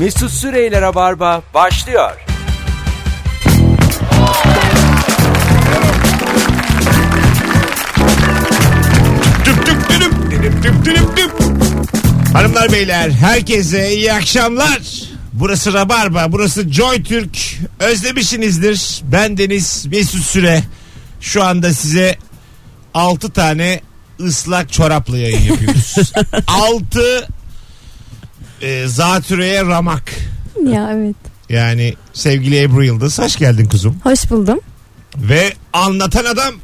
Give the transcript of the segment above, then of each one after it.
Mesut Süreyler'e barba başlıyor. Tüp tüp tüp tüp tüp tüp tüp. Hanımlar beyler herkese iyi akşamlar. Burası Rabarba, burası Joy Türk. Özlemişsinizdir. Ben Deniz Mesut Süre. Şu anda size 6 tane ıslak çorapla yayın yapıyoruz. 6 e, zatürreye ramak. Ya evet. Yani sevgili Ebru Yıldız hoş geldin kuzum. Hoş buldum. Ve anlatan adam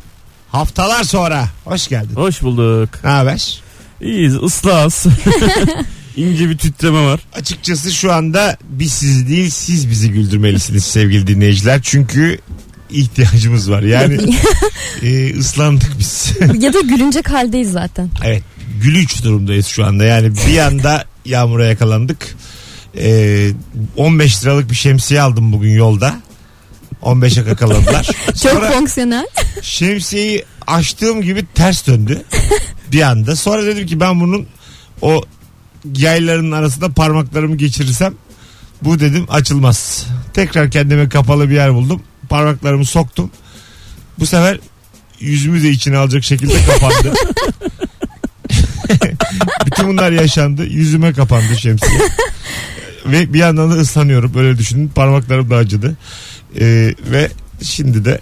haftalar sonra. Hoş geldin. Hoş bulduk. Ne haber? İyiyiz ıslahız. İnce bir titreme var. Açıkçası şu anda biz siz değil siz bizi güldürmelisiniz sevgili dinleyiciler. Çünkü ihtiyacımız var. Yani e, ıslandık biz. ya da gülünecek haldeyiz zaten. evet gülüç durumdayız şu anda. Yani bir anda yağmura yakalandık. E, 15 liralık bir şemsiye aldım bugün yolda. 15'e kakaladılar. Çok Sonra fonksiyonel. şemsiyeyi açtığım gibi ters döndü. Bir anda. Sonra dedim ki ben bunun o yayların arasında parmaklarımı geçirirsem bu dedim açılmaz. Tekrar kendime kapalı bir yer buldum. Parmaklarımı soktum. Bu sefer yüzümü de içine alacak şekilde kapandı. Bütün bunlar yaşandı. Yüzüme kapandı şemsiye. Ve bir yandan da ıslanıyorum. Böyle düşünün. Parmaklarım da acıdı. Ee, ve şimdi de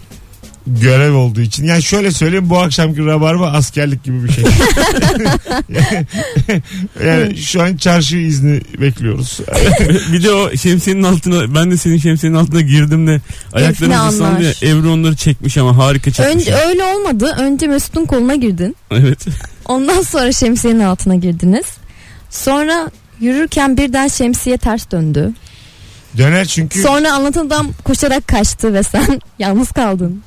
görev olduğu için. Yani şöyle söyleyeyim bu akşamki rabarba askerlik gibi bir şey. yani şu an çarşı izni bekliyoruz. bir de o şemsiyenin altına ben de senin şemsiyenin altına girdim de ayaklarımız anlar. ıslandı ya. Ebru onları çekmiş ama harika çekmiş. Önce öyle olmadı. Önce Mesut'un koluna girdin. Evet. Ondan sonra şemsiyenin altına girdiniz. Sonra yürürken birden şemsiye ters döndü. Döner çünkü Sonra anlatan adam koşarak kaçtı ve sen yalnız kaldın.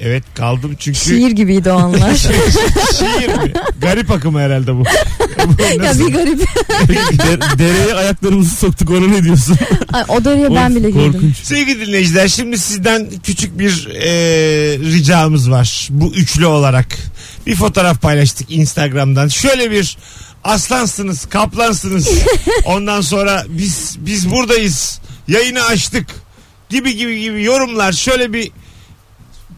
Evet kaldım çünkü Şiir gibiydi o anlar. şiir mi? Garip akımı herhalde bu. Bu ya nasıl? bir garip. De- dereye ayaklarımızı soktuk ona ne diyorsun? Ay, o döreye ben bile girdim. Korkunç. Sevgili dinleyiciler şimdi sizden küçük bir e, ricamız var. Bu üçlü olarak. Bir fotoğraf paylaştık Instagram'dan. Şöyle bir aslansınız, kaplansınız. Ondan sonra biz biz buradayız. Yayını açtık. Gibi gibi gibi yorumlar. Şöyle bir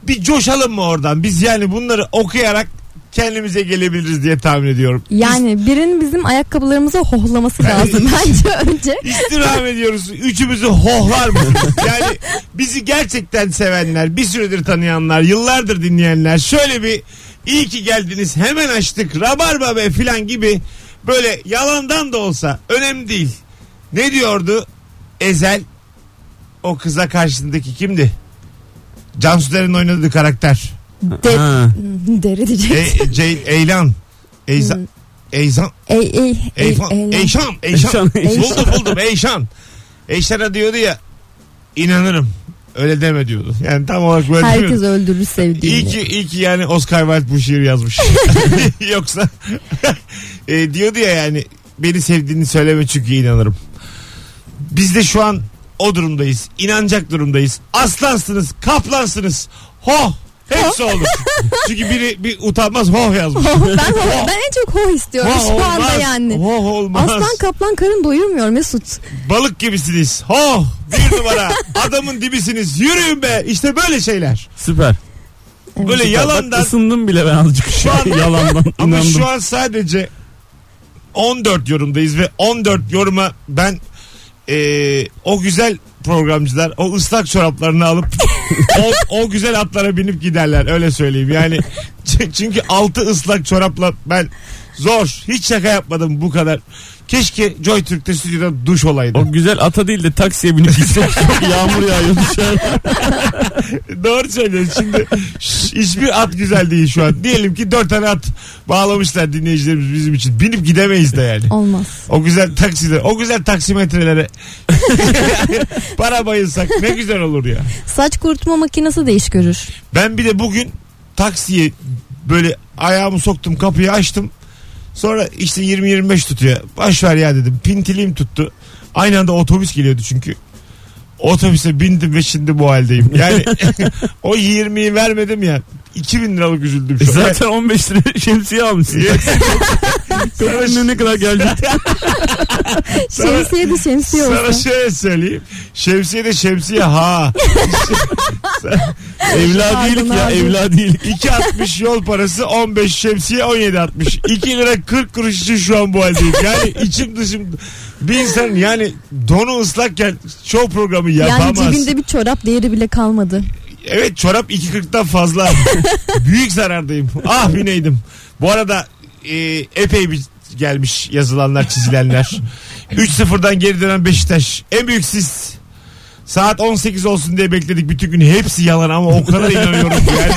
bir coşalım mı oradan? Biz yani bunları okuyarak kendimize gelebiliriz diye tahmin ediyorum. Yani birinin bizim ayakkabılarımızı hohlaması lazım bence önce. İstirham ediyoruz. Üçümüzü hohlar mısınız? Yani bizi gerçekten sevenler, bir süredir tanıyanlar, yıllardır dinleyenler şöyle bir iyi ki geldiniz hemen açtık rabarba be filan gibi böyle yalandan da olsa önemli değil. Ne diyordu Ezel o kıza karşısındaki kimdi? Cansu Deren'in oynadığı karakter. De- Ha. deri diyecek. E, Ceyn Eylan. Eyzan. Eyzan. Ey ey ey. Eyfan. ey- Eyşan. Eyşan. Eyşan. buldum buldum Eyşan. Eyşan'a diyordu ya inanırım. Öyle deme diyordu. Yani tam olarak böyle Herkes demiyordu. öldürür sevdiğini. İyi ki, iyi ki yani Oscar Wilde bu şiiri yazmış. Yoksa e, diyordu ya yani beni sevdiğini söyleme çünkü inanırım. Biz de şu an o durumdayız. İnanacak durumdayız. Aslansınız, kaplansınız. Ho! Hepsi olur. Çünkü biri bir utanmaz ho yazmış. Oh, ben, ho- ben en çok ho istiyorum Ho şu anda olmaz. yani. Ho olmaz. Aslan kaplan karın doyurmuyor Mesut. Balık gibisiniz. Ho! Bir numara. Adamın dibisiniz. Yürüyün be. İşte böyle şeyler. Süper. Böyle Bak, yalandan ısındım bile ben azıcık şu an yalandan Ama inandım. şu an sadece 14 yorumdayız ve 14 yoruma ben eee, o güzel programcılar o ıslak çoraplarını alıp o, o güzel atlara binip giderler öyle söyleyeyim. Yani çünkü altı ıslak çorapla ben zor hiç şaka yapmadım bu kadar. Keşke Joy Türk'te stüdyoda duş olaydı. O güzel ata değil de taksiye binip gitsek. Yağmur yağıyor dışarı. Doğru söylüyorsun. Şimdi şş, hiçbir at güzel değil şu an. Diyelim ki dört tane at bağlamışlar dinleyicilerimiz bizim için. Binip gidemeyiz de yani. Olmaz. O güzel taksiler, o güzel taksimetrelere para bayılsak ne güzel olur ya. Saç kurutma makinesi de iş görür. Ben bir de bugün taksiye böyle ayağımı soktum kapıyı açtım. Sonra işte 20-25 tutuyor. Baş ver ya dedim. Pintiliğim tuttu. Aynı anda otobüs geliyordu çünkü. Otobüse bindim ve şimdi bu haldeyim. Yani o 20'yi vermedim ya. 2000 liralık üzüldüm şu an. Zaten 15 lira şemsiye almışsın. Kapının önüne kadar gelecek. Sana- Şemsiye de şemsiye Sana olsun. şöyle söyleyeyim. Şemsiye de şemsiye ha. Evladiyelik ya Pardon abi. evladiyelik. 2.60 yol parası 15 şemsiye 17.60. 2 lira 40 kuruş için şu an bu haldeyim. Yani içim dışım bir insan yani donu ıslakken show programı yapamaz. Yani cebinde bir çorap değeri bile kalmadı. Evet çorap 2.40'dan fazla. Büyük zarardayım. Ah bineydim. Bu arada e, epey bir gelmiş yazılanlar çizilenler. 3-0'dan geri dönen Beşiktaş. En büyük siz. Saat 18 olsun diye bekledik bütün gün. Hepsi yalan ama o kadar inanıyorum ki yani.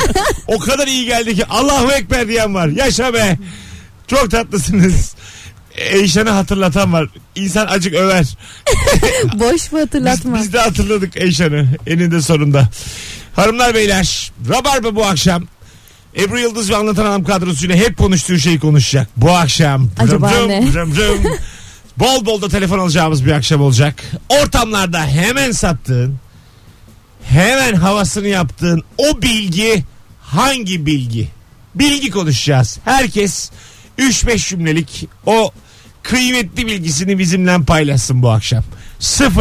O kadar iyi geldi ki Allahu Ekber diyen var. Yaşa be. Çok tatlısınız. Eyşan'ı hatırlatan var. İnsan acık över. Boş mu Biz, hatırlatma. biz de hatırladık Eyşan'ı eninde sonunda. Hanımlar beyler Rabarba bu akşam Ebru Yıldız ve Anlatan Adam kadrosuyla hep konuştuğu şeyi konuşacak. Bu akşam. Acaba Rım ne? rım rım. bol bol da telefon alacağımız bir akşam olacak. Ortamlarda hemen sattığın hemen havasını yaptığın o bilgi hangi bilgi? Bilgi konuşacağız. Herkes 3-5 cümlelik o kıymetli bilgisini bizimle paylaşsın bu akşam.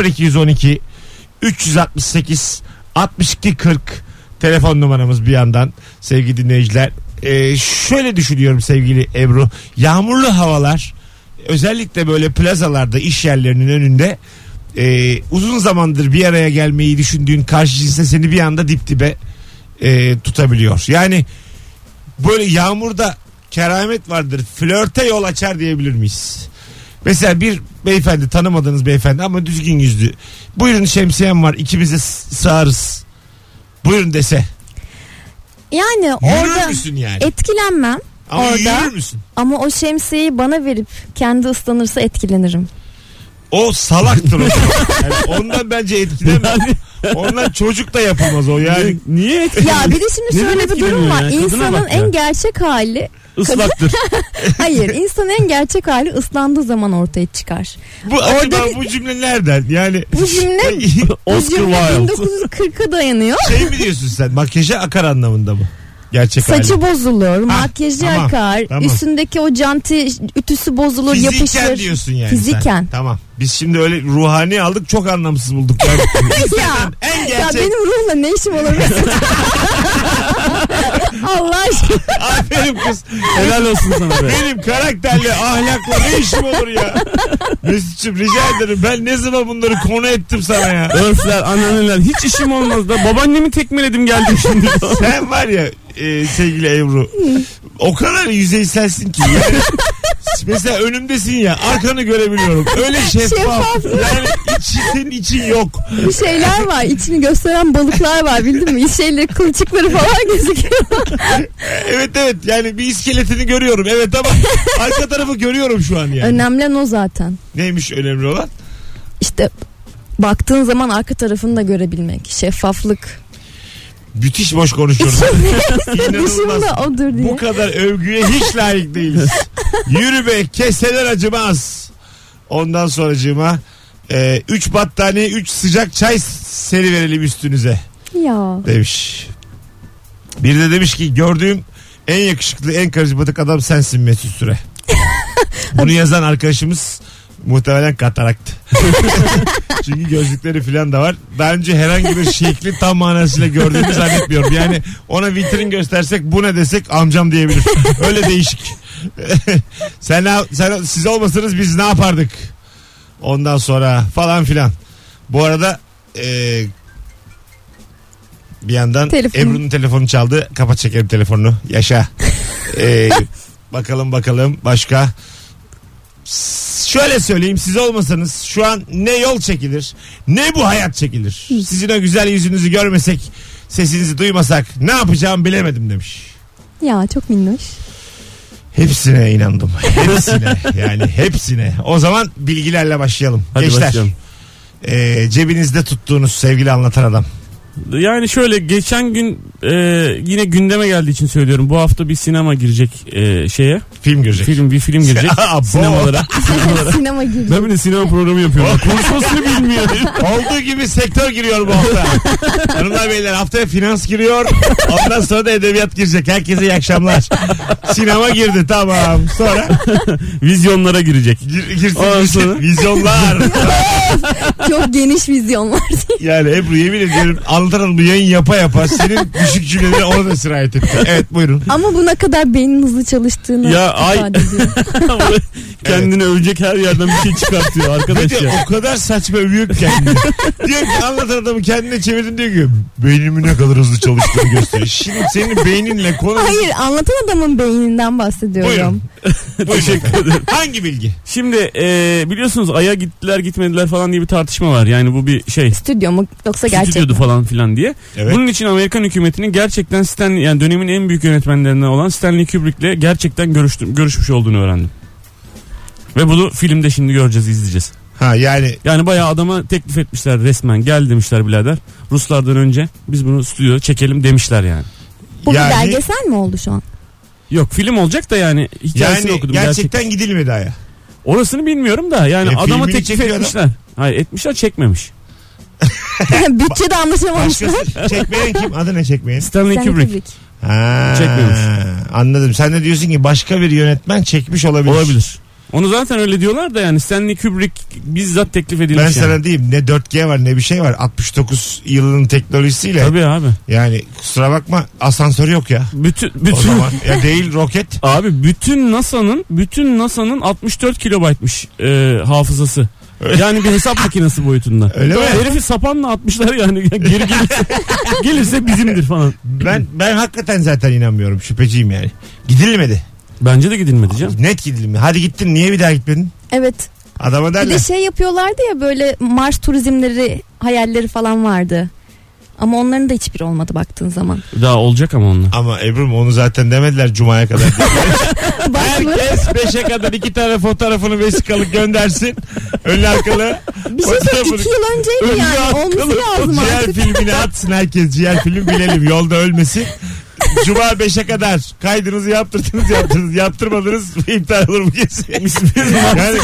0212 368 62 40 telefon numaramız bir yandan sevgili dinleyiciler. Ee, şöyle düşünüyorum sevgili Ebru. Yağmurlu havalar özellikle böyle plazalarda iş yerlerinin önünde e, uzun zamandır bir araya gelmeyi düşündüğün karşı cinsle seni bir anda dip dibe e, tutabiliyor. Yani böyle yağmurda keramet vardır. Flörte yol açar diyebilir miyiz? Mesela bir beyefendi tanımadığınız beyefendi ama düzgün yüzlü. Buyurun şemsiyem var ikimiz de s- sığarız. Buyurun dese. Yani Yürür orada müsün yani? etkilenmem ama orada. yürür müsün? ama o şemsiyeyi bana verip kendi ıslanırsa etkilenirim. O salaktır o. Yani ondan bence etkilenmez. Ondan çocuk da yapılmaz o yani. Niye? Ya bir de şimdi şöyle bir durum var. İnsanın en gerçek hali Islaktır. hayır insanın en gerçek hali ıslandığı zaman ortaya çıkar. Bu acaba Orada bir- bu cümle nereden? Yani Bu cümle Bu Oscar cümle Wilde. 1940'a dayanıyor. şey mi diyorsun sen? Makyaja akar anlamında mı? Gerçek hali. Saçı bozulur, makyajı tamam, akar, tamam. üstündeki o canti ütüsü bozulur, Fiziken yapışır. diyorsun yani Fiziken. sen. Tamam. Biz şimdi öyle ruhani aldık çok anlamsız bulduk. Yani. ya, en ya gerçek. benim ruhumla ne işim olabilir? Allah aşkına. Aferin kız. Helal olsun sana be. Benim karakterle ahlakla ne işim olur ya? Mesut'cum rica ederim. Ben ne zaman bunları konu ettim sana ya? Örfler, ananeler hiç işim olmaz da babaannemi tekmeledim geldim şimdi. Sen var ya e, sevgili Ebru. O kadar yüzeyselsin ki. Yani, mesela önümdesin ya arkanı görebiliyorum. Öyle şeffaf. Şeffaf. Yani iç, senin için yok. Bir şeyler var, içini gösteren balıklar var bildin mi? Şeyleri, kılçıkları falan gözüküyor. Evet evet yani bir iskeletini görüyorum. Evet ama arka tarafı görüyorum şu an yani. Önemli olan o zaten. Neymiş önemli olan? İşte baktığın zaman arka tarafını da görebilmek, şeffaflık. Müthiş boş konuşuyoruz. İnanılmaz. Odur diye. Bu kadar övgüye hiç layık değiliz. Yürü be keseler acımaz. Ondan sonracığıma 3 battaniye 3 sıcak çay seri verelim üstünüze Ya. demiş. Bir de demiş ki gördüğüm en yakışıklı en karizmatik adam sensin Mesut Süre. Bunu yazan arkadaşımız muhtemelen katarakt. Çünkü gözlükleri falan da var. Daha önce herhangi bir şekli tam manasıyla gördüğümü zannetmiyorum. Yani ona vitrin göstersek bu ne desek amcam diyebilir. Öyle değişik. sen, sen siz olmasanız biz ne yapardık? Ondan sonra falan filan. Bu arada e, bir yandan Telefon. Ebru'nun telefonu çaldı. Kapat çekelim telefonunu. Yaşa. E, bakalım bakalım başka. Şöyle söyleyeyim siz olmasanız şu an ne yol çekilir ne bu hayat çekilir. Sizin o güzel yüzünüzü görmesek sesinizi duymasak ne yapacağımı bilemedim demiş. Ya çok minnoş. Hepsine inandım. Hepsine yani hepsine. O zaman bilgilerle başlayalım. Hadi Gençler başlayalım. e, cebinizde tuttuğunuz sevgili anlatan adam. Yani şöyle geçen gün e, yine gündeme geldiği için söylüyorum. Bu hafta bir sinema girecek e, şeye. Film görecek. Film bir film girecek sinemalara. sinemalara. Sinema gibi. Ben bir de sinema programı yapıyorum. Konuşmasını bilmiyor. Olduğu gibi sektör giriyor bu hafta. Hanımlar beyler haftaya finans giriyor. Ondan sonra da edebiyat girecek. Herkese iyi akşamlar. Sinema girdi tamam. Sonra Vizyonlara girecek. gir, girsin, Ondan girsin. sonra? Vizyonlar. Çok geniş vizyonlar. yani Ebru yemin ediyorum bu yayın yapa yapa senin düşük cümleleri ona da sirayet etti. Evet buyurun. Ama bu ne kadar beynin hızlı çalıştığını Ya, ay-. Kendini övecek her yerden bir şey çıkartıyor arkadaş de ya. o kadar saçma övüyor ki kendini. diyor ki anlatan adamı kendine çevirdin diyor ki beynimin ne kadar hızlı çalıştığını gösteriyor. Şimdi senin beyninle konu... Hayır anlatan adamın beyninden bahsediyorum. Buyurun. Teşekkür ederim. Hangi bilgi? Şimdi e, biliyorsunuz Ay'a gittiler gitmediler falan diye bir tartışma var. Yani bu bir şey. Stüdyo mu yoksa gerçek Stüdyodu mi? falan filan diye. Evet. Bunun için Amerikan hükümetinin gerçekten Stanley yani dönemin en büyük yönetmenlerinden olan Stanley Kubrick'le gerçekten görüştüm, görüşmüş olduğunu öğrendim. Ve bunu filmde şimdi göreceğiz, izleyeceğiz. Ha yani Yani bayağı adama teklif etmişler resmen. Gel demişler birader. Ruslardan önce biz bunu stüdyoda çekelim demişler yani. Bu Yani- bir belgesel mi oldu şu an? Yok film olacak da yani hikayesini yani okudum. gerçekten Gerçek. gidilmedi aya. Orasını bilmiyorum da yani E, adama filmini teklif çekiyor adam. etmişler. Hayır etmişler çekmemiş. Bütçede anlaşamamışlar. Başkası çekmeyen kim? Adı ne çekmeyen? Stanley Stanley Kubrick. Kubrick. Ha, Çekmemiş. Anladım. Sen de diyorsun ki başka bir yönetmen çekmiş olabilir. Olabilir. Onu zaten öyle diyorlar da yani Stanley Kubrick bizzat teklif edilmiş Ben yani. sana diyeyim ne 4G var ne bir şey var. 69 yılının teknolojisiyle. Tabii abi. Yani kusura bakma asansör yok ya. Bütün O bütün zaman ya değil roket. abi bütün NASA'nın bütün NASA'nın 64 kilobaytmış e, hafızası. Yani bir hesap makinesi boyutunda. Öyle mi? Herifi sapanla atmışlar yani geri gelirse, gelirse bizimdir falan. Ben ben hakikaten zaten inanmıyorum. Şüpheciyim yani. Gidilmedi. Bence de gidilmedi canım. Net gidilmedi. Hadi gittin niye bir daha gitmedin? Evet. Adama Bir derler. de şey yapıyorlardı ya böyle Mars turizmleri hayalleri falan vardı. Ama onların da hiçbiri olmadı baktığın zaman. Daha olacak ama onunla. Ama Ebru'm onu zaten demediler Cuma'ya kadar. Herkes beşe kadar iki tane fotoğrafını vesikalık göndersin. Önlü arkalı. Bir şey söyleyeyim iki yıl önceydi yani. Olması lazım Ciğer artık. filmini atsın herkes. Ciğer film bilelim. Yolda ölmesin. Cuma 5'e kadar kaydınızı yaptırdınız yaptırdınız. Yaptırmadınız iptal olur bu gezi. yani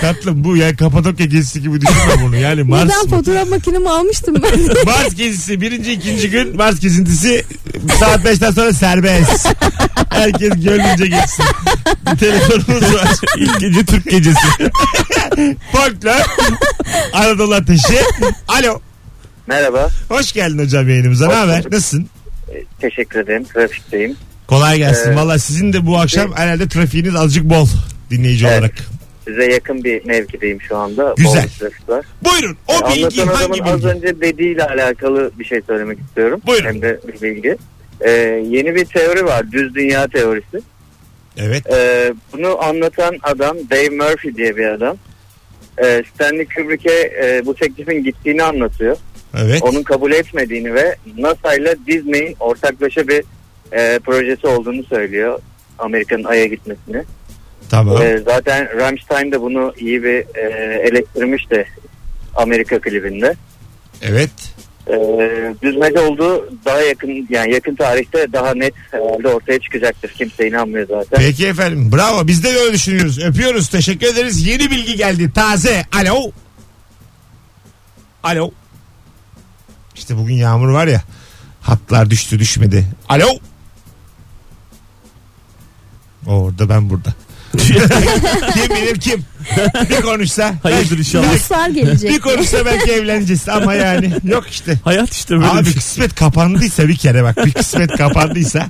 tatlım bu yani Kapadokya gezisi gibi düşünme bunu. Yani Mars, Neden fotoğraf makinemi almıştım ben. Mars gezisi birinci ikinci gün Mars gezintisi saat 5'ten sonra serbest. Herkes gönlünce gitsin. Bir telefonumuz var. İlk gece Türk gecesi. Folklor. Anadolu Ateşi. Alo. Merhaba. Hoş geldin hocam yayınımıza. Ne haber? Nasılsın? Teşekkür ederim. Trafikteyim. Kolay gelsin. Ee, Valla sizin de bu akşam herhalde trafiğiniz azıcık bol dinleyici Evet. olarak. Size yakın bir mevkideyim şu anda. Güzel. Bol. Buyurun. O E, bilgi hangi adamın az bilgi? önce dediğiyle alakalı bir şey söylemek istiyorum. Buyurun. Hem de bir bilgi. E, yeni bir teori var. Düz dünya teorisi. Evet. E, bunu anlatan adam Dave Murphy diye bir adam. E, Stanley Kubrick'e e, bu teklifin gittiğini anlatıyor. Evet. Onun kabul etmediğini ve NASA ile Disney'in ortaklaşa bir e, projesi olduğunu söylüyor. Amerika'nın Ay'a gitmesini. Tamam. Ee, zaten Rammstein de bunu iyi bir e, eleştirmişti Amerika klibinde. Evet. Ee, düzmece olduğu daha yakın yani yakın tarihte daha net herhalde ortaya çıkacaktır. Kimse inanmıyor zaten. Peki efendim. Bravo. Biz de öyle düşünüyoruz. Öpüyoruz. Teşekkür ederiz. Yeni bilgi geldi. Taze. Alo. Alo. İşte bugün yağmur var ya. Hatlar düştü düşmedi. Alo. Orada ben burada. Kim bilir kim? Bir konuşsa. Hayırdır inşallah. Ruslar gelecek. Bir konuşsa belki evleneceğiz ama yani yok işte. Hayat işte böyle Abi bir şey. kısmet kapandıysa bir kere bak bir kısmet kapandıysa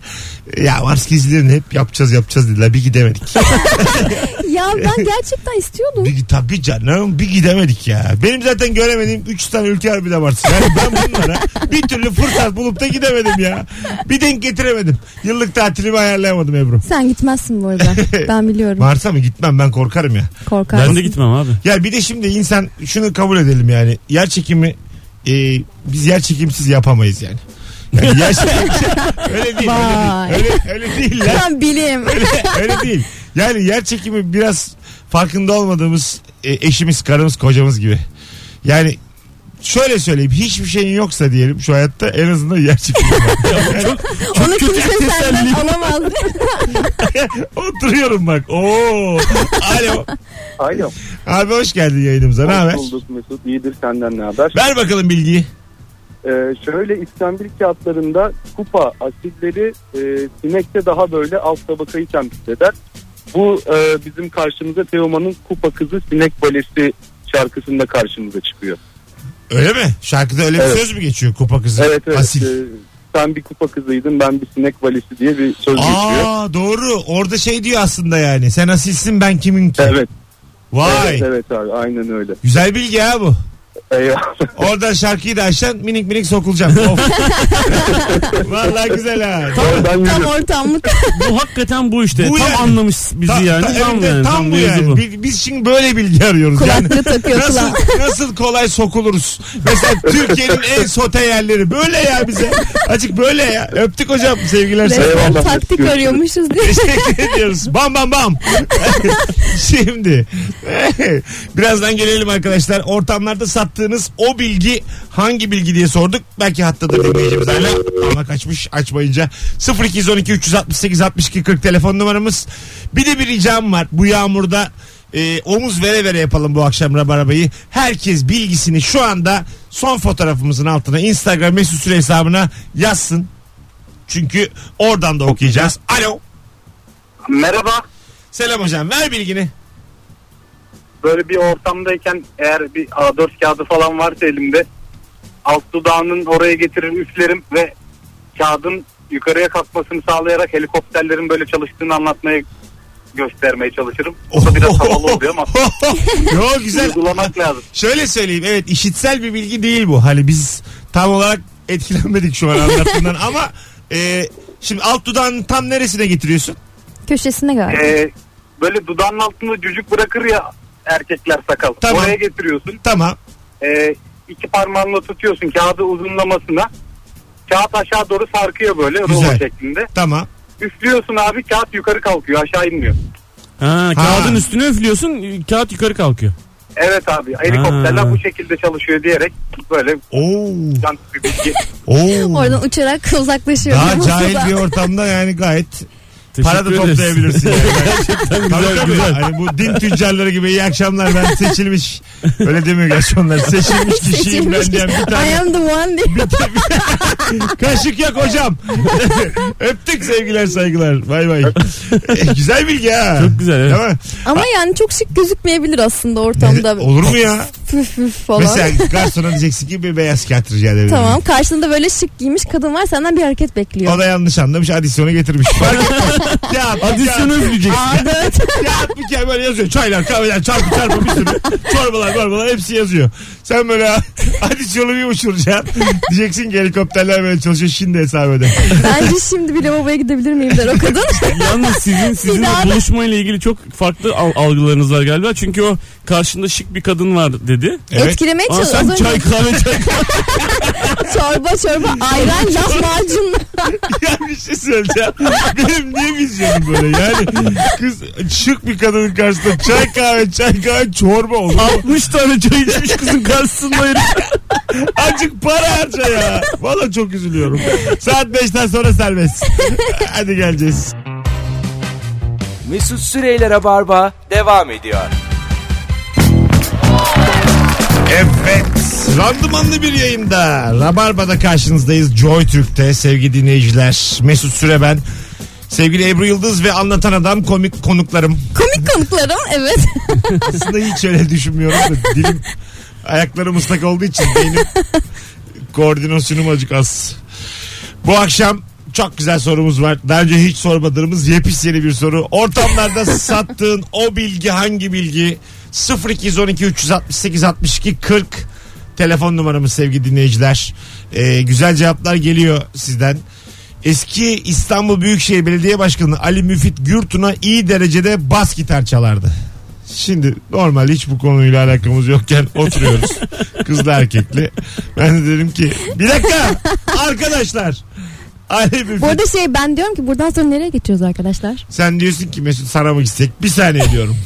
ya Mars gezilerini hep yapacağız yapacağız dediler bir gidemedik. ya ben gerçekten istiyordum. bir, tabii canım bir gidemedik ya. Benim zaten göremediğim 3 tane ülke var bir de Mars. Yani ben bunlara bir türlü fırsat bulup da gidemedim ya. Bir denk getiremedim. Yıllık tatilimi ayarlayamadım Ebru. Sen gitmezsin bu arada. Ben biliyorum. Mars'a mı gitmem ben korkarım ya. Korkarsın. Ben de gitmem abi. Ya bir de şimdi insan şunu kabul edelim yani. Yer çekimi e, biz yer çekimsiz yapamayız yani. yani yer çekimi, öyle değil, öyle değil. Öyle, öyle değil lan. Ben bilim. Öyle, öyle değil. Yani yer çekimi biraz farkında olmadığımız e, eşimiz, karımız, kocamız gibi. Yani şöyle söyleyeyim hiçbir şeyin yoksa diyelim şu hayatta en azından yer çekimi var. Yani Onu kimse senden alamaz. oturuyorum bak. Oo. Alo. Alo. Abi hoş geldin yayınımıza. Ne haber? Hoş bulduk Mesut. İyidir senden ne haber? Ver bakalım bilgiyi. Ee, şöyle iskambil kağıtlarında kupa asidleri e, sinekte daha böyle alt tabakayı temsil eder. Bu e, bizim karşımıza Teoman'ın Kupa Kızı Sinek Balesi şarkısında karşımıza çıkıyor. Öyle mi? Şarkıda öyle bir Evet. söz mü geçiyor kupa kızı? Evet evet. Asil. e, sen bir kupa kızıydın ben bir sinek balesi diye bir söz geçiyor. Aa doğru. Orada şey diyor aslında yani. Sen asilsin ben kimin ki? Evet. Vay. Evet, evet abi aynen öyle. Güzel bilgi ha bu. Eyvallah. Oradan şarkıyı da açan minik minik sokulacağım. Of. Vallahi güzel ha. Oradan Tam yürü. ortamlık. Bu hakikaten bu işte. Bu tam yani. anlamış bizi Ta- yani. ta- tam, evet, yani. tam bu mevzu yani. Biz, biz şimdi böyle bilgi arıyoruz. Yani Kulaklığı takıyor nasıl, nasıl kolay sokuluruz? Mesela Türkiye'nin en sote yerleri. Böyle ya bize. Açık böyle ya. Öptük hocam. Sevgiler sana. Resmen Eyvallah. taktik Görüşürüz. arıyormuşuz diye. Teşekkür ediyoruz. Bam bam bam. Şimdi birazdan gelelim arkadaşlar. Ortamlarda sattığınız o bilgi hangi bilgi diye sorduk. Belki hattadır dinleyicimiz hala ama kaçmış açmayınca. 0212 368 62 40 telefon numaramız. Bir de bir ricam var. Bu yağmurda e, omuz vere vere yapalım bu akşam Rabarabayı. Herkes bilgisini şu anda son fotoğrafımızın altına Instagram mesut süre hesabına yazsın. Çünkü oradan da okuyacağız. Alo. Merhaba. Selam hocam ver bilgini. Böyle bir ortamdayken eğer bir A4 kağıdı falan varsa elimde alt dudağının oraya getirir üflerim ve kağıdın yukarıya kalkmasını sağlayarak helikopterlerin böyle çalıştığını anlatmaya göstermeye çalışırım. O da biraz havalı oluyor ama Yo güzel. uygulamak lazım. Şöyle söyleyeyim evet işitsel bir bilgi değil bu. Hani biz tam olarak etkilenmedik şu an anlattığından ama e, şimdi alt dudağın tam neresine getiriyorsun? Köşesine galiba. Ee, böyle dudağın altında cücük bırakır ya erkekler sakal. Tamam. Oraya getiriyorsun. Tamam. Ee, iki parmağınla tutuyorsun kağıdı uzunlamasına. Kağıt aşağı doğru sarkıyor böyle rulo Güzel. şeklinde. Tamam. Üflüyorsun abi kağıt yukarı kalkıyor aşağı inmiyor. Ha, kağıdın üstüne üflüyorsun kağıt yukarı kalkıyor. Evet abi helikopterler Ha. bu şekilde çalışıyor diyerek böyle Oo. can bir bilgi. Oo. Oradan uçarak uzaklaşıyor. Daha cahil bir ortamda yani gayet para da ederiz. toplayabilirsin. Yani. Gerçekten Tabii güzel tabii. güzel. Hani bu din tüccarları gibi iyi akşamlar ben seçilmiş. Öyle demiyor gerçi onlar. Seçilmiş kişiyim ben diyen bir tane. I am the one diye. Kaşık yak hocam. Öptük sevgiler saygılar. Bay bay. E, güzel bilgi ha. Çok güzel, evet. Mi? Ama yani çok şık gözükmeyebilir aslında ortamda. Olur mu ya? Püf püf falan. Mesela garsona diyeceksin ki bir beyaz kağıt rica edebilirim. Tamam karşında böyle şık giymiş kadın var senden bir hareket bekliyor. O da yanlış anlamış adisyonu getirmiş. Fark etmez. Kağıt, Adisyonu kağıt, üfleyeceksin. Aa, evet. kağıt bir kağıt böyle yazıyor. Çaylar, kahveler, çarpı çarpı bir sürü. Çorbalar, çorbalar hepsi yazıyor. Sen böyle adisyonu bir uçuracaksın. Diyeceksin ki helikopterler böyle çalışıyor şimdi hesap öde. Bence şimdi bir lavaboya gidebilir miyim der o kadın. Yalnız sizin sizin daha da- buluşmayla ilgili çok farklı al- algılarınız var galiba. Çünkü o karşında şık bir kadın var dedi. Evet. Etkilemeye Aa, çalışıyor. sen Az önce çay kahve çay kahve. Çorba çorba ayran laf macun. ya bir şey söyleyeceğim. Benim niye vizyonum böyle yani? Kız şık bir kadının karşısında çay kahve çay kahve çorba olur. mu? 60 tane çay içmiş kızın karşısında herif. Azıcık para harca ya. Valla çok üzülüyorum. Saat 5'ten sonra serbest. Hadi geleceğiz. Mesut Süreyler'e barba devam ediyor. Evet. Randımanlı bir yayında. Rabarba'da karşınızdayız. Joy Türk'te sevgili dinleyiciler. Mesut Süre ben. Sevgili Ebru Yıldız ve anlatan adam komik konuklarım. Komik konuklarım evet. Aslında hiç öyle düşünmüyorum da dilim ayaklarım ıslak olduğu için beynim koordinasyonum acık az. Bu akşam çok güzel sorumuz var. Daha önce hiç sormadığımız yepis yeni bir soru. Ortamlarda sattığın o bilgi hangi bilgi? 0212 368 62 40 telefon numaramız sevgili dinleyiciler. Ee, güzel cevaplar geliyor sizden. Eski İstanbul Büyükşehir Belediye Başkanı Ali Müfit Gürtun'a iyi derecede bas gitar çalardı. Şimdi normal hiç bu konuyla alakamız yokken oturuyoruz. Kızlı erkekli. Ben de dedim ki bir dakika arkadaşlar. Ali Müfit Bu arada şey ben diyorum ki buradan sonra nereye geçiyoruz arkadaşlar? sen diyorsun ki Mesut sana mı gitsek? Bir saniye diyorum.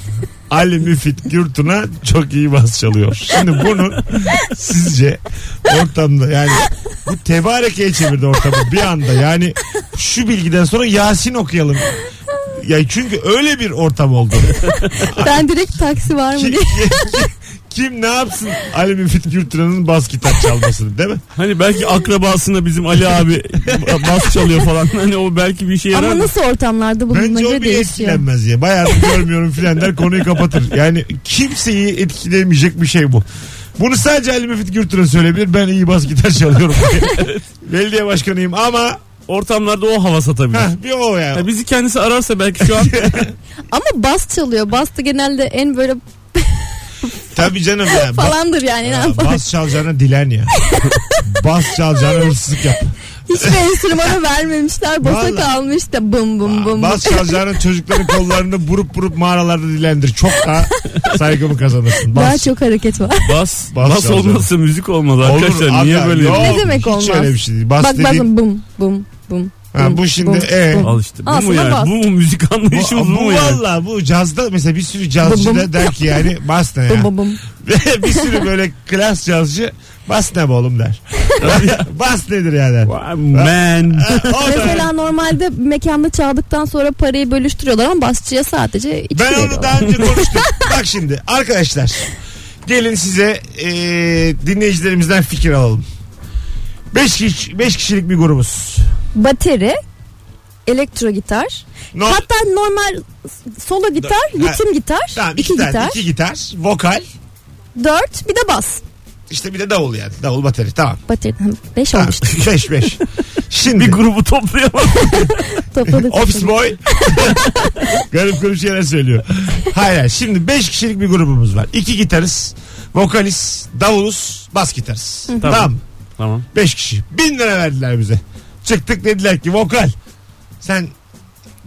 Ali Müfit Gürtün'a çok iyi bas çalıyor. Şimdi bunu sizce ortamda yani bu tebarekeye çevirdi ortamı bir anda. Yani şu bilgiden sonra Yasin okuyalım. Ya çünkü öyle bir ortam oldu. Ben direkt taksi var mı diye. Kim ne yapsın Ali Müfit Gürtün'ün bas gitar çalmasını değil mi? Hani belki akrabasına bizim Ali abi bas çalıyor falan. Hani o belki bir şey yarar. Ama nasıl ortamlarda Bence o göre bir değişiyor. etkilenmez ya. Bayağı görmüyorum filan der konuyu kapatır. Yani kimseyi etkilemeyecek bir şey bu. Bunu sadece Ali Müfit Gürtür'e söyleyebilir. Ben iyi bas gitar çalıyorum. diye. Belediye başkanıyım ama Ortamlarda o hava satabilir. heh, bir o ya. Ya bizi kendisi ararsa belki şu an Ama bas çalıyor. Bas da genelde en böyle Tabii canım ya. Ba- falandır yani. Ya, bas çalacağına dilen ya. bas çalacağına hırsızlık yap. Hiçbir enstrümanı vermemişler. Basa Vallahi. kalmış da bum bum bum. Bas çalacağına çocukların kollarında burup burup mağaralarda dilendir. Çok daha saygımı kazanırsın. Bas. Daha çok hareket var. bas, Bas bas, olmazsa müzik olmaz arkadaşlar. Olur, Niye abi, böyle yok? Ne demek hiç olmaz? öyle bir şey değil. Bas Bak dediğin- bakın bum bum bum. Ha, bu şimdi, e, bum. Al işte. Bu Aslında mu yani? bas. Bu mu müzik anlayışımız bu, bu, mu yani? valla bu cazda mesela bir sürü cazcı Bum da bum. der ki yani bas ne ya. bum bum. bir sürü böyle klas cazcı bas ne be oğlum der. bas nedir ya der. Vay Man. O da- Mesela normalde mekanda çaldıktan sonra parayı bölüştürüyorlar ama basçıya sadece ben onu veriyorlar. daha önce konuştum. Bak şimdi arkadaşlar gelin size e, dinleyicilerimizden fikir alalım. 5 kişi, beş kişilik bir grubuz. Bateri, elektro gitar, No, hatta normal solo gitar, ritim gitar, tamam, iki, tane, gitar, iki gitar, vokal, dört bir de bas. işte bir de davul yani. Davul bateri tamam. Bateri beş Tamam. olmuştu. 5 5. Şimdi Bir grubu toplayamaz. Topladık. Office boy. Garip garip şeyler söylüyor. Hayır hayır. Şimdi 5 kişilik bir grubumuz var. 2 gitarist, vokalist, davulus, bas gitarist. Tamam. tamam. 5 kişi. 1000 lira verdiler bize. Çıktık dediler ki vokal. Sen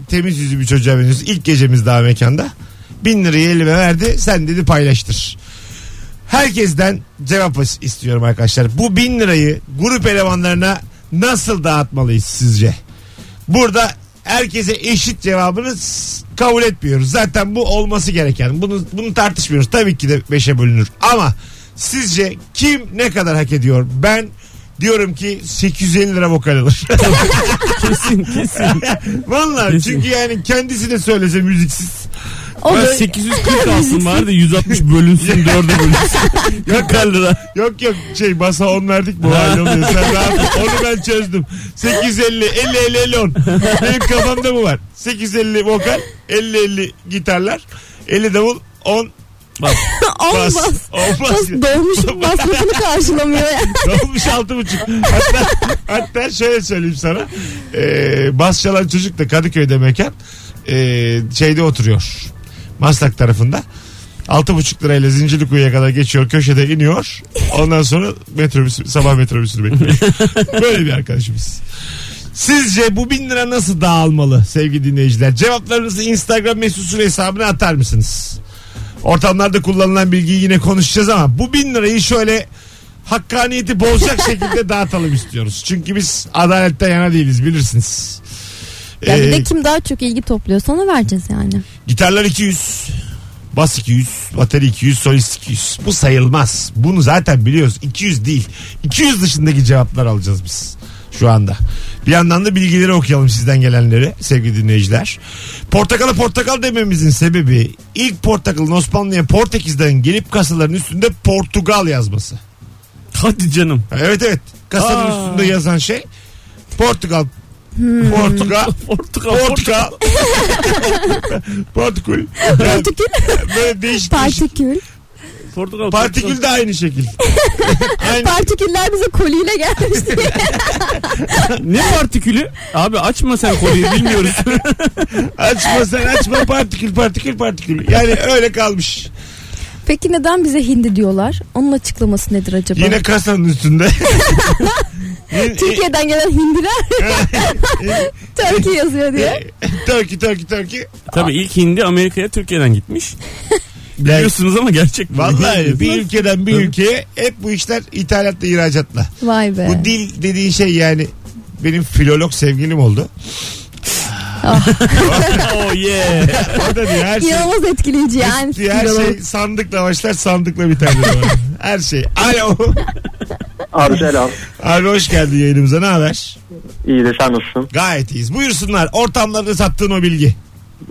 temiz yüzlü bir çocuğa benziyorsun. İlk gecemiz daha mekanda. 1000 lirayı elime verdi. Sen dedi paylaştır. Herkesten cevap istiyorum arkadaşlar. Bu 1000 lirayı grup elemanlarına nasıl dağıtmalıyız sizce? Burada herkese eşit cevabını kabul etmiyoruz. Zaten bu olması gereken. Bunu bunu tartışmıyoruz. Tabii ki de 5'e bölünür. Ama sizce kim ne kadar hak ediyor? Ben diyorum ki 850 lira vokal alır. Kesin kesin. Vallahi Kesin. çünkü yani kendisi de söylese müziksiz. O Ben da 840 alsın var da 160 bölünsün 4'e bölünsün. 40 lira. Yok yok şey basa 10 verdik bu hali oluyor. Sen rahat ol. Onu ben çözdüm. 850 50 50 50 10. Benim kafamda bu var. 850 vokal 50 50 gitarlar 50 davul 10 Bak bas. olmaz. Olmaz. Bas dolmuşum masrafını karşılamıyor ya. Olmuş altı buçuk. Hatta, hatta şöyle söyleyeyim sana. Ee, bas çalan çocuk da Kadıköy'de mekan. Ee, şeyde oturuyor. Maslak tarafında. Altı buçuk lirayla Zincirlikuyu'ya kadar geçiyor. Köşede iniyor. Ondan sonra metrobüs, sabah metrobüsünü bekliyor. Böyle bir arkadaşımız. Sizce bu bin lira nasıl dağılmalı sevgili dinleyiciler? Cevaplarınızı Instagram mesut süre hesabına atar mısınız? Ortamlarda kullanılan bilgiyi yine konuşacağız ama bu bin lirayı şöyle hakkaniyeti bozacak şekilde dağıtalım istiyoruz. Çünkü biz adaletten yana değiliz bilirsiniz. Ya bir Ee, de kim daha çok ilgi topluyorsa ona vereceğiz yani. Gitarlar 200. Bas 200, bateri 200, solist 200. Bu sayılmaz. Bunu zaten biliyoruz. 200 değil. 200 dışındaki cevaplar alacağız biz şu anda. Bir yandan da bilgileri okuyalım sizden gelenleri sevgili dinleyiciler. Portakalı portakal dememizin sebebi ilk portakalın Osmanlı'ya Portekiz'den gelip kasaların üstünde Portugal yazması. hadi canım. Evet evet. Kasanın Aa. üstünde yazan şey Portugal. Portugal. Portakal. Portugal. Portugal. Yani Partikül. böyle değişik. Partikül. Portakal. Partikül de aynı şekil. aynı. Partiküller bize koliyle gelmişti. Ne partikülü? Abi açma sen konuyu bilmiyoruz. Açma sen açma partikül partikül partikül. Yani öyle kalmış. Peki neden bize hindi diyorlar? Onun açıklaması nedir acaba? Yine kasanın üstünde. Türkiye'den gelen hindiler Türkiye yazıyor diye. Turkey Turkey Turkey. Tabii ilk hindi Amerika'ya Türkiye'den gitmiş. Biliyorsunuz ama gerçek mi? Vallahi bir ülkeden bir ülkeye hep bu işler ithalatla ihracatla. Vay be. Bu dil dediğin şey yani benim filolog sevgilim oldu. oh yeah. O da diyor her şey. İnanılmaz etkileyici yani. her şey sandıkla başlar sandıkla biter. diyor. her şey. Alo. Abi selam. Abi hoş geldin yayınımıza ne haber? İyi de sen nasılsın? Gayet iyiyiz. Buyursunlar ortamlarda sattığın o bilgi.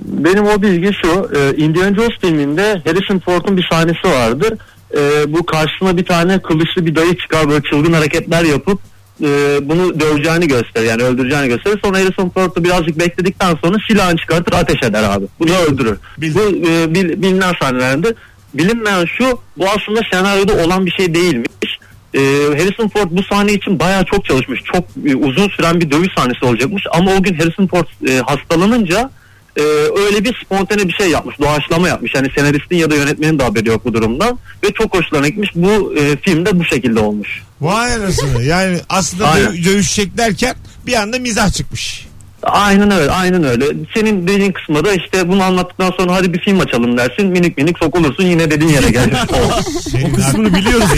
Benim o bilgi şu. e, Indiana Jones filminde Harrison Ford'un bir sahnesi vardır. E, bu karşısına bir tane kılıçlı bir dayı çıkar böyle çılgın hareketler yapıp e, bunu döveceğini gösterir yani öldüreceğini gösterir. Sonra Harrison Ford da birazcık bekledikten sonra silahını çıkartır ateş eder abi. Bunu öldürür. Bil- Bu e, bil- bilinen sahnelerinde. Bilinmeyen şu bu aslında senaryoda olan bir şey değilmiş. E, Harrison Ford bu sahne için bayağı çok çalışmış. Çok e, uzun süren bir dövüş sahnesi olacakmış. Ama o gün Harrison Ford e, hastalanınca e, öyle bir spontane bir şey yapmış. Doğaçlama yapmış. Yani senaristin ya da yönetmenin de haberi yok bu durumdan. Ve çok hoşlarına gitmiş. Bu e, filmde bu şekilde olmuş. Vay anasını. Yani aslında dö- dövüşecek derken bir anda mizah çıkmış. Aynen öyle, aynen öyle. Senin dediğin kısmı da işte bunu anlattıktan sonra hadi bir film açalım dersin. Minik minik sokulursun yine dediğin yere gelmiş. Senin O kısmını biliyoruz.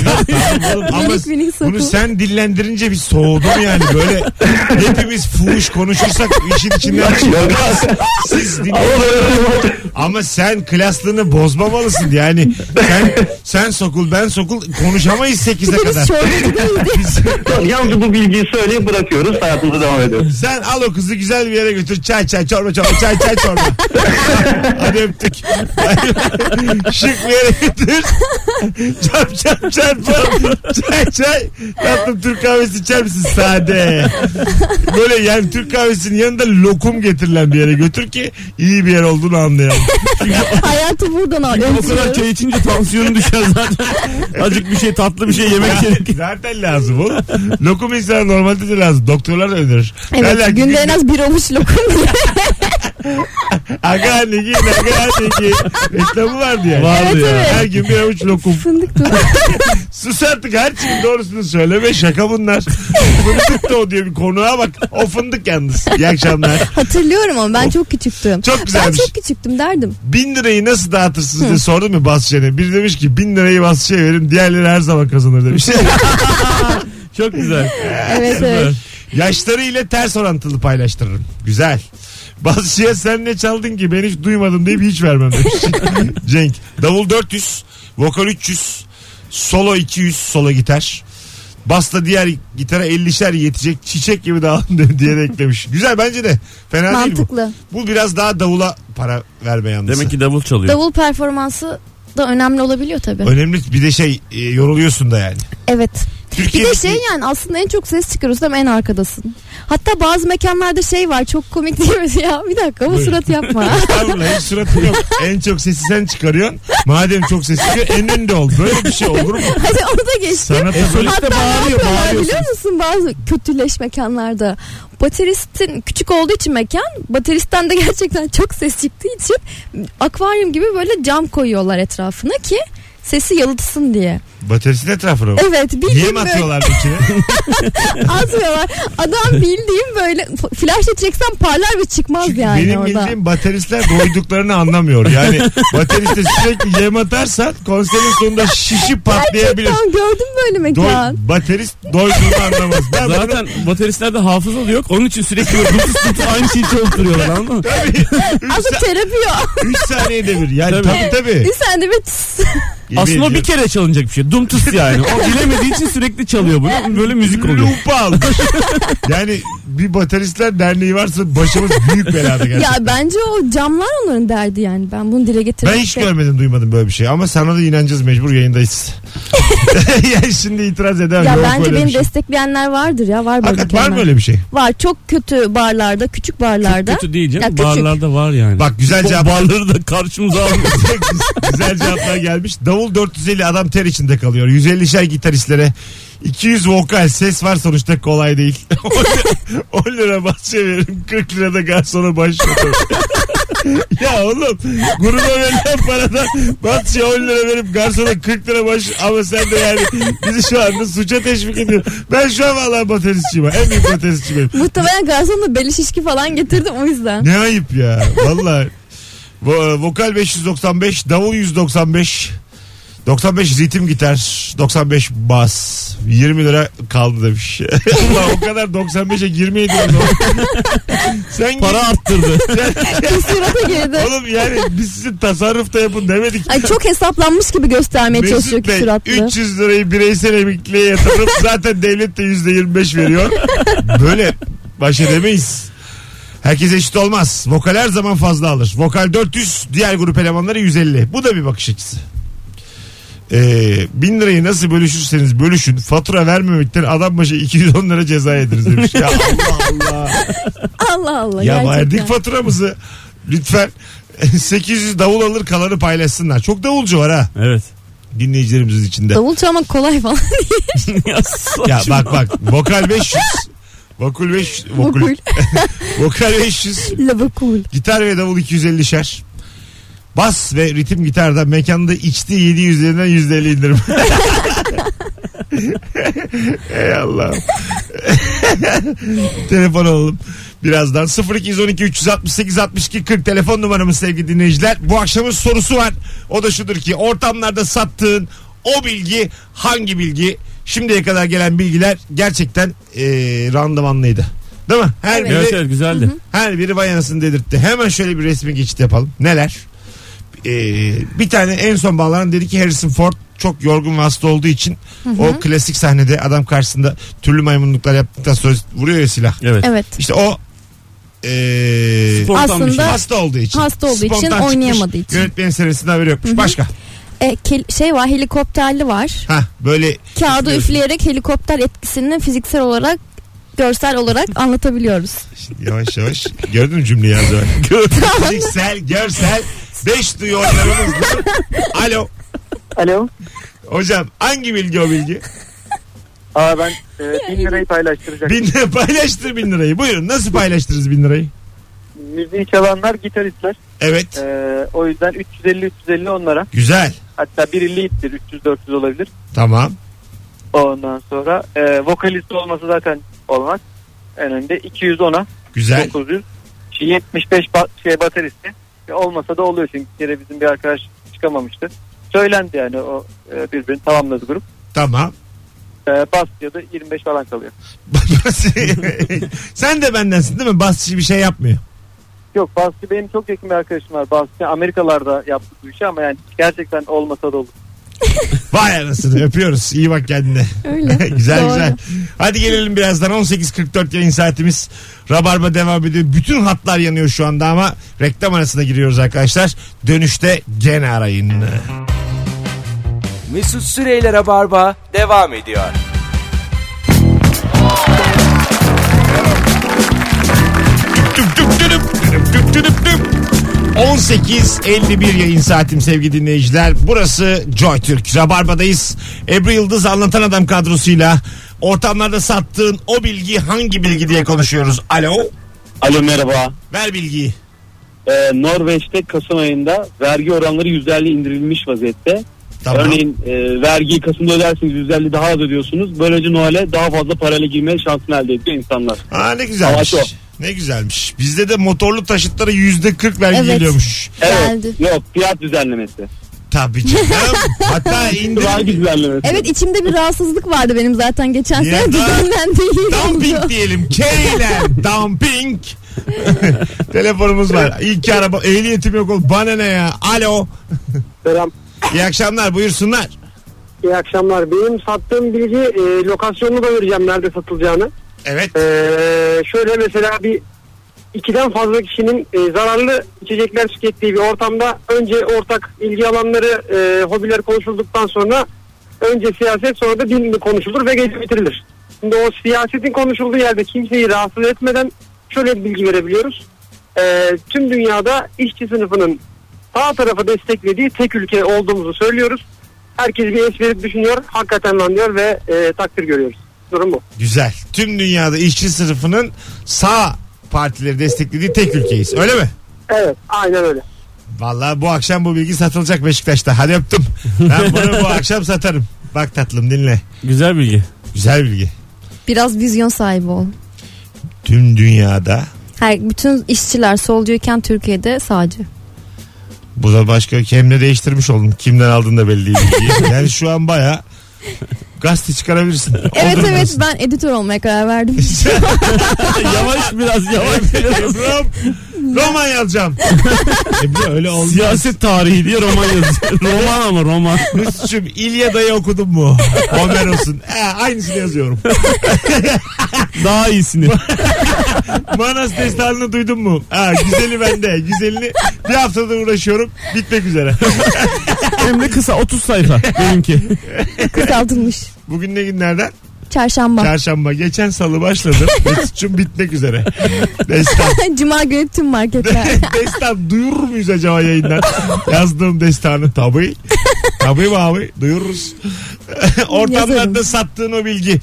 Tamam oğlum, ama Minik minik bunu sen dillendirince bir soğudum yani böyle hepimiz fuhuş konuşursak işin içinden çık. Siz dinle. Ama sen klaslığını bozmamalısın yani. Sen sen sokul ben sokul konuşamayız 8'e kadar. Biz çorbacı değildik. Yalnız bu bilgiyi söyleyip bırakıyoruz. Hayatımıza devam ediyoruz. sen al o kızı güzel bir yere götür. Çay çay çorba çorba çay çay çorba. Hadi öptük. Şık bir yere götür. Çap çap çap çap. Çay çay. Tatlım Türk kahvesi içer misin? Sade. Böyle yani Türk kahvesinin yanında lokum getirilen bir yere götür ki iyi bir yer olduğunu anlayalım. Hayatı buradan al. o kadar çay içince tansiyonun düşer zaten. Azıcık bir şey tatlı bir şey yemek gerek. Zaten lazım oğlum. Lokum insana normalde de lazım. Doktorlar da önerir. Derler Evet ki günde en az bir olmuş lokum diye. Aga ne giyin aga ne giyin. Reklamı vardı ya. Vardı Evet, ya. evet. Her gün bir avuç lokum. Fındık. Sus artık her şeyin doğrusunu söyleme şaka bunlar. Fındık da o diyor bir konuğa bak. O fındık yalnız. İyi akşamlar. Hatırlıyorum ama ben çok küçüktüm. Çok Ben güzelmiş. çok küçüktüm derdim. Bin lirayı nasıl dağıtırsınız diye sordum ya Basçı'ya. Biri demiş ki bin lirayı Basçı'ya verin diğerleri her zaman kazanır demiş. Çok güzel. Evet evet. Yaşları ile ters orantılı paylaştırırım. Güzel. Basçı'ya sen ne çaldın ki ben hiç duymadım deyip hiç vermem demiş. Cenk. Davul 400, vokal 300, solo 200, solo gitar. Basla diğer gitara 50'şer yetecek çiçek gibi dağılın diye de eklemiş. Güzel bence de. Fena değil Mantıklı. bu. Bu biraz daha davula para verme yalnız. Demek ki davul çalıyor. Davul performansı da önemli olabiliyor tabii. Önemli bir de şey e, yoruluyorsun da yani. Evet. Bir Türkiye'deki... de şey yani aslında en çok ses çıkarıyorsun ama en arkadasın. Hatta bazı mekanlarda şey var çok komik değil mi? Ya bir dakika bu surat yapma. Estağfurullah hiç suratın yok. En çok sesi sen çıkarıyorsun. Madem çok ses çıkıyor en önde ol. Böyle bir şey olur mu? Hadi onu da geçtim. Sanat E, solist Hatta de bağırıyor, bağırıyorsun. biliyor musun bazı kötüleş mekanlarda? Bateristin küçük olduğu için mekan bateristten de gerçekten çok ses çıktığı için akvaryum gibi böyle cam koyuyorlar etrafına ki sesi yalıtsın diye. Baterisinin etrafına mı? Evet Niye bildiğim mi böyle atıyorlar içine? atmıyorlar. Adam bildiğim böyle flash çeksen parlar ve çıkmaz Çünkü yani benim orada. bildiğim bateristler doyduklarını anlamıyor. Yani bateriste sürekli yem atarsan konserin sonunda şişip patlayabilir. Gerçekten gördüm böyle Doy, mekan. baterist doyduğunu anlamaz. Ben bunu- Zaten bateristlerde hafıza da yok. Onun için sürekli böyle tutup tutup aynı şeyi çalıp duruyorlar anladın mı? Tabii. 3 Aslında terapi o. saniyede bir. Yani tabii Tabii. tabii. Bir tıs. Yemin Aslında o bir ediyorum. kere çalınacak bir şey. Dum tıs yani. O bilemediği için sürekli çalıyor bunu. Böyle müzik oluyor. Lupa almış. yani bir bateristler derneği varsa başımız büyük belada gerçekten. ya bence o camlar onların derdi yani. Ben bunu dile getirmek Ben hiç de- görmedim duymadım böyle bir şey ama sana da inanacağız mecbur yayındayız. yani şimdi itiraz edemem. Ya Yok bence beni şey. destekleyenler vardır ya. Var böyle Hakikaten var mı öyle bir şey? Var çok kötü barlarda, küçük barlarda. Kötü değil Ya canım. küçük. Barlarda var yani. Bak güzel O cevap. barları da karşımıza almış. güzel cevaplar gelmiş. Davul 450 adam ter içinde kalıyor. 150'şer gitaristlere 200 vokal ses var sonuçta kolay değil. 10 lira bahçe veririm 40 lira da garsona başlıyorum. ya oğlum gruba verilen paradan bahçeye 10 lira verip garsona 40 lira baş ama sen de yani bizi şu anda suça teşvik ediyorsun. Ben şu an valla bateristçiyim. En büyük bateristçi benim. Muhtemelen garson da beli şişki falan getirdi o yüzden. Ne ayıp ya. Valla. Vo- Vokal 595, davul 195. 95 ritim gitar, 95 bas, 20 lira kaldı demiş. Ulan o kadar 95'e girmeydi o zaman. Sen Para arttırdı. Küsurata girdi. Oğlum yani biz sizin tasarrufta yapın demedik. Ay çok hesaplanmış gibi göstermeye çalışıyor Mesut Bey küsuratlı. 300 lirayı bireysel emekliliğe yatırıp zaten devlet de %25 veriyor. Böyle baş edemeyiz. Herkes eşit olmaz. Vokal her zaman fazla alır. Vokal 400, diğer grup elemanları 150. Bu da bir bakış açısı. Ee, bin lirayı nasıl bölüşürseniz bölüşün fatura vermemekten adam başı 210 lira ceza yediniz demiş. Ya Allah Allah. Allah Allah. ya gerçekten. verdik faturamızı. Lütfen 800 davul alır kalanı paylaşsınlar. Çok davulcu var ha evet. dinleyicilerimizin içinde. Davul çalmak kolay falan. ya, Ya bak bak vokal 500. Vokal 5 vokal, Vokul. vokal 500. Lavakul. Gitar ve davul 250 şer. Bas ve ritim gitarda mekanda içti 700 üzerinden %50 indirim. Ey Allah'ım. Telefon alalım. Birazdan 0212 368 62 40 telefon numaramız sevgili dinleyiciler. Bu akşamın sorusu var. O da şudur ki ortamlarda sattığın o bilgi hangi bilgi? Şimdiye kadar gelen bilgiler gerçekten eee randımanlıydı. Değil mi? Her biri evet evet güzeldi. her biri vay anasını dedirtti. Hemen şöyle bir resmi geçit yapalım. Neler? Ee, bir tane en son bağlanan dedi ki Harrison Ford çok yorgun ve hasta olduğu için o klasik sahnede adam karşısında türlü maymunluklar yaptıktan sonra vuruyor ya silah. Evet. Evet. İşte o ee, Spontan bir şey. Aslında- hasta olduğu için. Hasta olduğu için, Spontan çıkmış. oynayamadığı için. Yönetmenin senesinde haberi yokmuş. Başka. E, kel- şey var helikopterli var. Ha böyle Kağıdı üfleyerek helikopter etkisini fiziksel olarak görsel olarak anlatabiliyoruz. yavaş yavaş gördün mü cümleyi az evvel? Fiziksel, görsel, beş duyu oyunlarımızla. Alo. Alo. Hocam hangi bilgi o bilgi? Aa ben e, bin lirayı paylaştıracaktım. Bin lira paylaştır bin lirayı. Buyurun nasıl paylaştırırız bin lirayı? Müziği çalanlar gitaristler. Evet. E, o yüzden 350-350 onlara. Güzel. Hatta biri lead'dir 300-400 olabilir. Tamam. Ondan sonra e, vokalist olması zaten olmaz. En önde 210'a Güzel. 900. 75 ba- şey bateristi. Olmasa da oluyor çünkü bir kere bizim bir arkadaş çıkamamıştı. Söylendi yani o e, birbirini tamamladı grup. Tamam. E, bas ya da 25 falan kalıyor. Sen de bendensin değil mi? Basçı bir şey yapmıyor. Yok basçı benim çok yakın bir arkadaşım var. Basçı Amerikalarda yaptı bu işi ama yani gerçekten olmasa da olur. Vay anasını öpüyoruz. İyi bak kendine. Öyle. güzel Doğru. güzel. Hadi gelelim birazdan 18.44 yayın saatimiz. Rabarba devam ediyor. Bütün hatlar yanıyor şu anda ama reklam arasına giriyoruz arkadaşlar. Dönüşte gene arayın. Mesut Süreyler'e barba devam ediyor. Tüp tüp tüdüp, tüdüp tüp tüdüp tüp. 18.51 yayın saatim sevgili dinleyiciler. Burası Joy Türk. Rabarba'dayız. Ebru Yıldız anlatan adam kadrosuyla ortamlarda sattığın o bilgi hangi bilgi diye konuşuyoruz. Alo. Alo merhaba. Ver bilgiyi. Ee, Norveç'te Kasım ayında vergi oranları %50 indirilmiş vaziyette. Tamam. Örneğin e, vergiyi Kasım'da öderseniz %50 daha az ödüyorsunuz. Böylece Noel'e daha fazla parayla girme şansını elde ediyor insanlar. Aa, ne güzelmiş. Amaç Ne güzelmiş. Bizde de motorlu taşıtlara yüzde 40 vergi Evet. geliyormuş. Geldi. Yok fiyat düzenlemesi. Tabii canım. Hatta indirim. Vergi düzenlemesi. Evet içimde bir rahatsızlık vardı benim zaten geçen Ya sene da- düzenlendi iyi Dumping oldu. diyelim. K'yle dumping. Telefonumuz var. İyi ki araba ehliyetim yok ol. Bana ne ya? Alo. Selam. İyi akşamlar buyursunlar. İyi akşamlar. Benim sattığım bilgi e, lokasyonunu da vereceğim nerede satılacağını. Evet. E, şöyle mesela bir ikiden fazla kişinin e, zararlı içecekler tükettiği bir ortamda önce ortak ilgi alanları, e, hobiler konuşulduktan sonra önce siyaset sonra da din konuşulur ve gece bitirilir. Şimdi o siyasetin konuşulduğu yerde kimseyi rahatsız etmeden şöyle bir bilgi verebiliyoruz. E, tüm dünyada işçi sınıfının sağ tarafı desteklediği tek ülke olduğumuzu söylüyoruz. Herkes bir es verip düşünüyor, hakikaten lan diyor ve e, takdir görüyoruz. Durum bu. Güzel. Tüm dünyada işçi sınıfının sağ partileri desteklediği tek ülkeyiz. Öyle mi? Evet, aynen öyle. Vallahi bu akşam bu bilgi satılacak Beşiktaş'ta. Hadi öptüm. Ben bunu bu akşam satarım. Bak tatlım dinle. Güzel bilgi. Güzel bilgi. Biraz vizyon sahibi ol. Tüm dünyada Her, bütün işçiler solcuyken Türkiye'de sağcı. Bu da başka kimle değiştirmiş oldum. Kimden aldın da belli değil. yani şu an baya gazete çıkarabilirsin. Evet Olur evet ben editör olmaya karar verdim. yavaş biraz yavaş. Rom, roman yazacağım. e bir de öyle olmaz. Siyaset tarihi diye roman yazıyor. roman ama roman. Mesut'cum İlyada'yı okudun mu? Homer olsun. He, aynısını yazıyorum. Daha iyisini. Manas destanını duydun mu? Ha, güzeli bende. Güzelini bir haftadır uğraşıyorum. Bitmek üzere. Hem de kısa 30 sayfa benimki. Kısaltılmış. Bugün ne günlerden? Çarşamba. Çarşamba. Geçen salı başladım. Mesut'cum bitmek üzere. Destan. Cuma günü tüm marketler. destan duyurur muyuz acaba yayından? Yazdığım destanı tabii. Tabii mi abi? Duyururuz. Ortamlarda sattığın o bilgi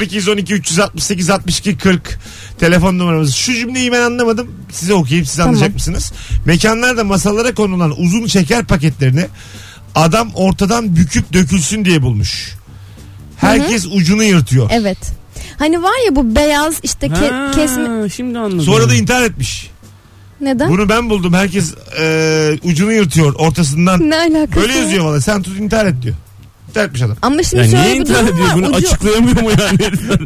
0212 368 62 40 telefon numaramız. Şu cümleyi ben anlamadım. Size okuyayım siz Tamam. anlayacak mısınız? Mekanlarda masalara konulan uzun şeker paketlerini adam ortadan büküp dökülsün diye bulmuş. Herkes ucunu yırtıyor. evet. Hani var ya bu beyaz işte ke- Ha, kesme. Şimdi anladım. Sonra da intihar etmiş. Neden? Bunu ben buldum. Herkes e, ucunu yırtıyor ortasından. Ne alakası? Böyle var? yazıyor valla. Sen tut intihar et diyor. Etmiş adam. Ama şimdi Ya niye şöyle bir intihar durum ediyor? var. Bunu Ucu- açıklayamıyor mu yani herifler?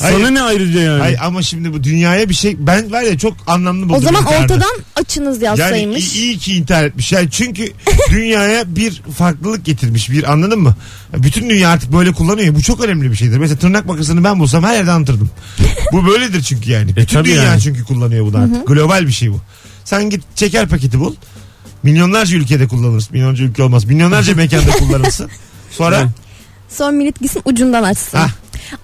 Hayır. Sana ne ayrıca yani? Ay ama şimdi bu dünyaya bir şey ben var ya çok anlamlı buldum. o zaman intiharda. ortadan açınız yani yazsaymış. iyi, iyi ki intihar etmiş. Yani çünkü dünyaya bir farklılık getirmiş. Bir anladın mı? Bütün dünya artık böyle kullanıyor. Bu çok önemli bir şeydir. Mesela tırnak makasını ben bulsam her yerde anlatırdım. bu böyledir çünkü yani. Bütün E, tabii dünya yani. çünkü kullanıyor bunu artık. Global bir şey bu. Sen git şeker paketi bul. Milyonlarca ülkede kullanırsın. Milyonlarca ülke olmaz. Milyonlarca mekanda kullanırsın. Sonra. Son millet gitsin ucundan açsın. Hah.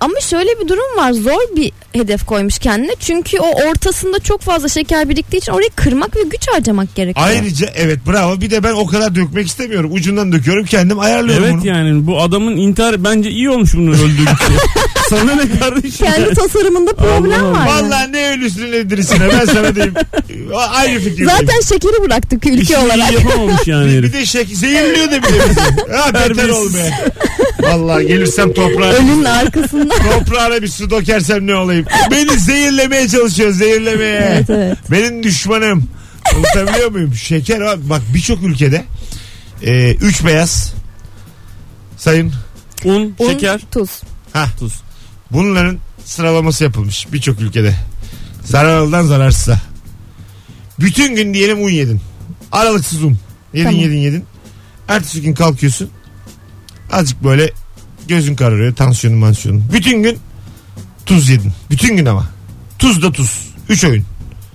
Ama şöyle bir durum var. Zor bir hedef koymuş kendine. Çünkü o ortasında çok fazla şeker biriktiği için orayı kırmak ve güç harcamak gerekiyor. Ayrıca evet bravo bir de ben o kadar dökmek istemiyorum. Ucundan döküyorum kendim ayarlıyorum Evet bunu. yani bu adamın intihar bence iyi olmuş bunu öldürdükçe. Sana ne kardeşim? Kendi tasarımında problem Allah var. yani. Vallahi ne ölüsün ne dirisine ben sana diyeyim. Aynı fikirdeyim. Zaten şekeri bıraktık ülke İşini olarak. iyi yapamamış yani bir, bir herif. de şek zehirliyor da bir de bizi. Ha beter ol be. Vallahi gelirsem toprağa Ölünün arkasında. toprağına bir su dökersem ne olayım. Beni zehirlemeye çalışıyor zehirlemeye. evet evet. Benim düşmanım. Anlatabiliyor muyum? Şeker var. Bak birçok ülkede e, üç beyaz sayın Un, Un, şeker, tuz. ha tuz. Bunların sıralaması yapılmış birçok ülkede. Zararlıdan zararsıza. Bütün gün diyelim un yedin. Aralıksız un. Yedin Tamam. yedin yedin. Ertesi gün kalkıyorsun. Azıcık böyle gözün kararıyor. Tansiyonun mansiyonun. Bütün gün tuz yedin. Bütün gün ama. Tuz da tuz. Üç öğün.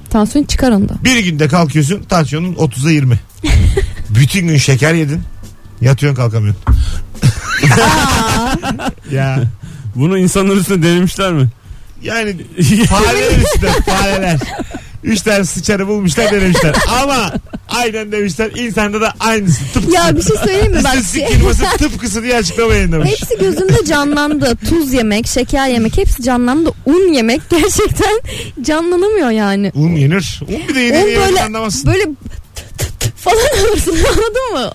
Tansiyon çıkar onda. Bir günde kalkıyorsun tansiyonun 30'a 20. Bütün gün şeker yedin. Yatıyorsun kalkamıyorsun. ya Bunu insanlar üstüne denemişler mi? yani fareler üstüne fareler. Üç tane sıçarı bulmuşlar denemişler. Ama aynen demişler insanda da aynısı. Tıpkısı. Ya bir şey söyleyeyim mi? Bak İstatistik firması tıpkısı diye açıklama yayınlamış. Hepsi gözümde canlandı. Tuz yemek, şeker yemek hepsi canlandı. Un yemek gerçekten canlanamıyor yani. Un yenir. Un bir de Un yenir yenir böyle anlamazsın. böyle falan alırsın anladın mı?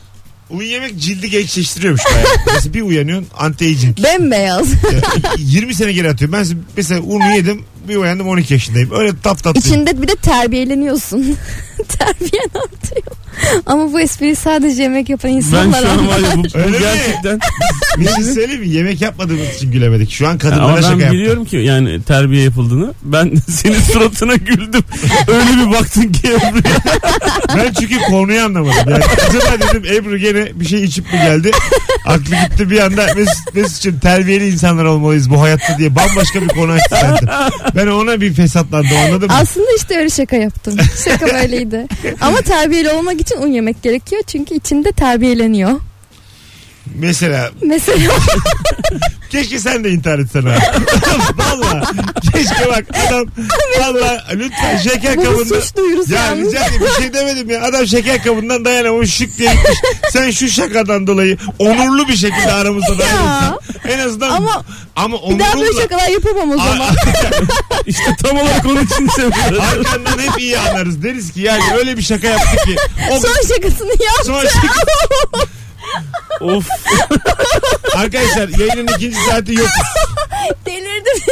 Un yemek cildi gençleştiriyormuş bayağı. Mesela bir uyanıyorsun anti-aging. Bembeyaz. Ya, 20 sene geri atıyorum. Ben mesela unu yedim bir uyandım 12 yaşındayım. Öyle tap tap. İçinde bir de terbiyeleniyorsun. Terbiyen artıyor. Ama bu espriyi sadece yemek yapan Ben insanlar şu an var ya bu, bu Öyle mi? gerçekten. Bir şey söyleyeyim mi? Yemek yapmadığımız için gülemedik. Şu an kadınlara Ama şaka ben yaptım. biliyorum ki yani terbiye yapıldığını. Ben senin suratına güldüm. Öyle bir baktın ki Ebru. Ben çünkü konuyu anlamadım. Yani acaba dedim Ebru gene bir şey içip mi geldi? Aklı gitti bir anda Mesut, Mesut'cum terbiyeli insanlar olmalıyız bu hayatta diye bambaşka bir konu açtı zaten. Ben ona bir fesatlandım anladın mı? Aslında işte öyle şaka yaptım. Şaka böyleydi. Ama terbiyeli olmak için un yemek gerekiyor. Çünkü içinde terbiyeleniyor. Mesela Mesela keşke sen de intihar etsen ha. Valla. Keşke bak adam valla lütfen şeker bu kabında. suç duyurusu Ya yalnız. rica ederim bir şey demedim ya. Adam şeker kabından dayanamamış şık diye gitmiş. Sen şu şakadan dolayı onurlu bir şekilde aramızda dayanırsan. En azından Ama ama bir daha böyle şakalar yapamam o zaman. İşte tam olarak onun için seviyorum. Arkandan hep iyi anlarız. Deriz ki yani öyle bir şaka yaptık ki. O Son şakasını yap. son şaka. Of. Arkadaşlar yayının ikinci saati yok. Delirdim.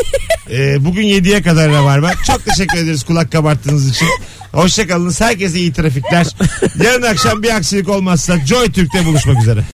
Ee, bugün 7'ye kadar Rabarba. Çok teşekkür ederiz kulak kabarttığınız için. Hoşçakalınız. Herkese iyi trafikler. Yarın akşam bir aksilik olmazsa Joy Türk'te buluşmak üzere.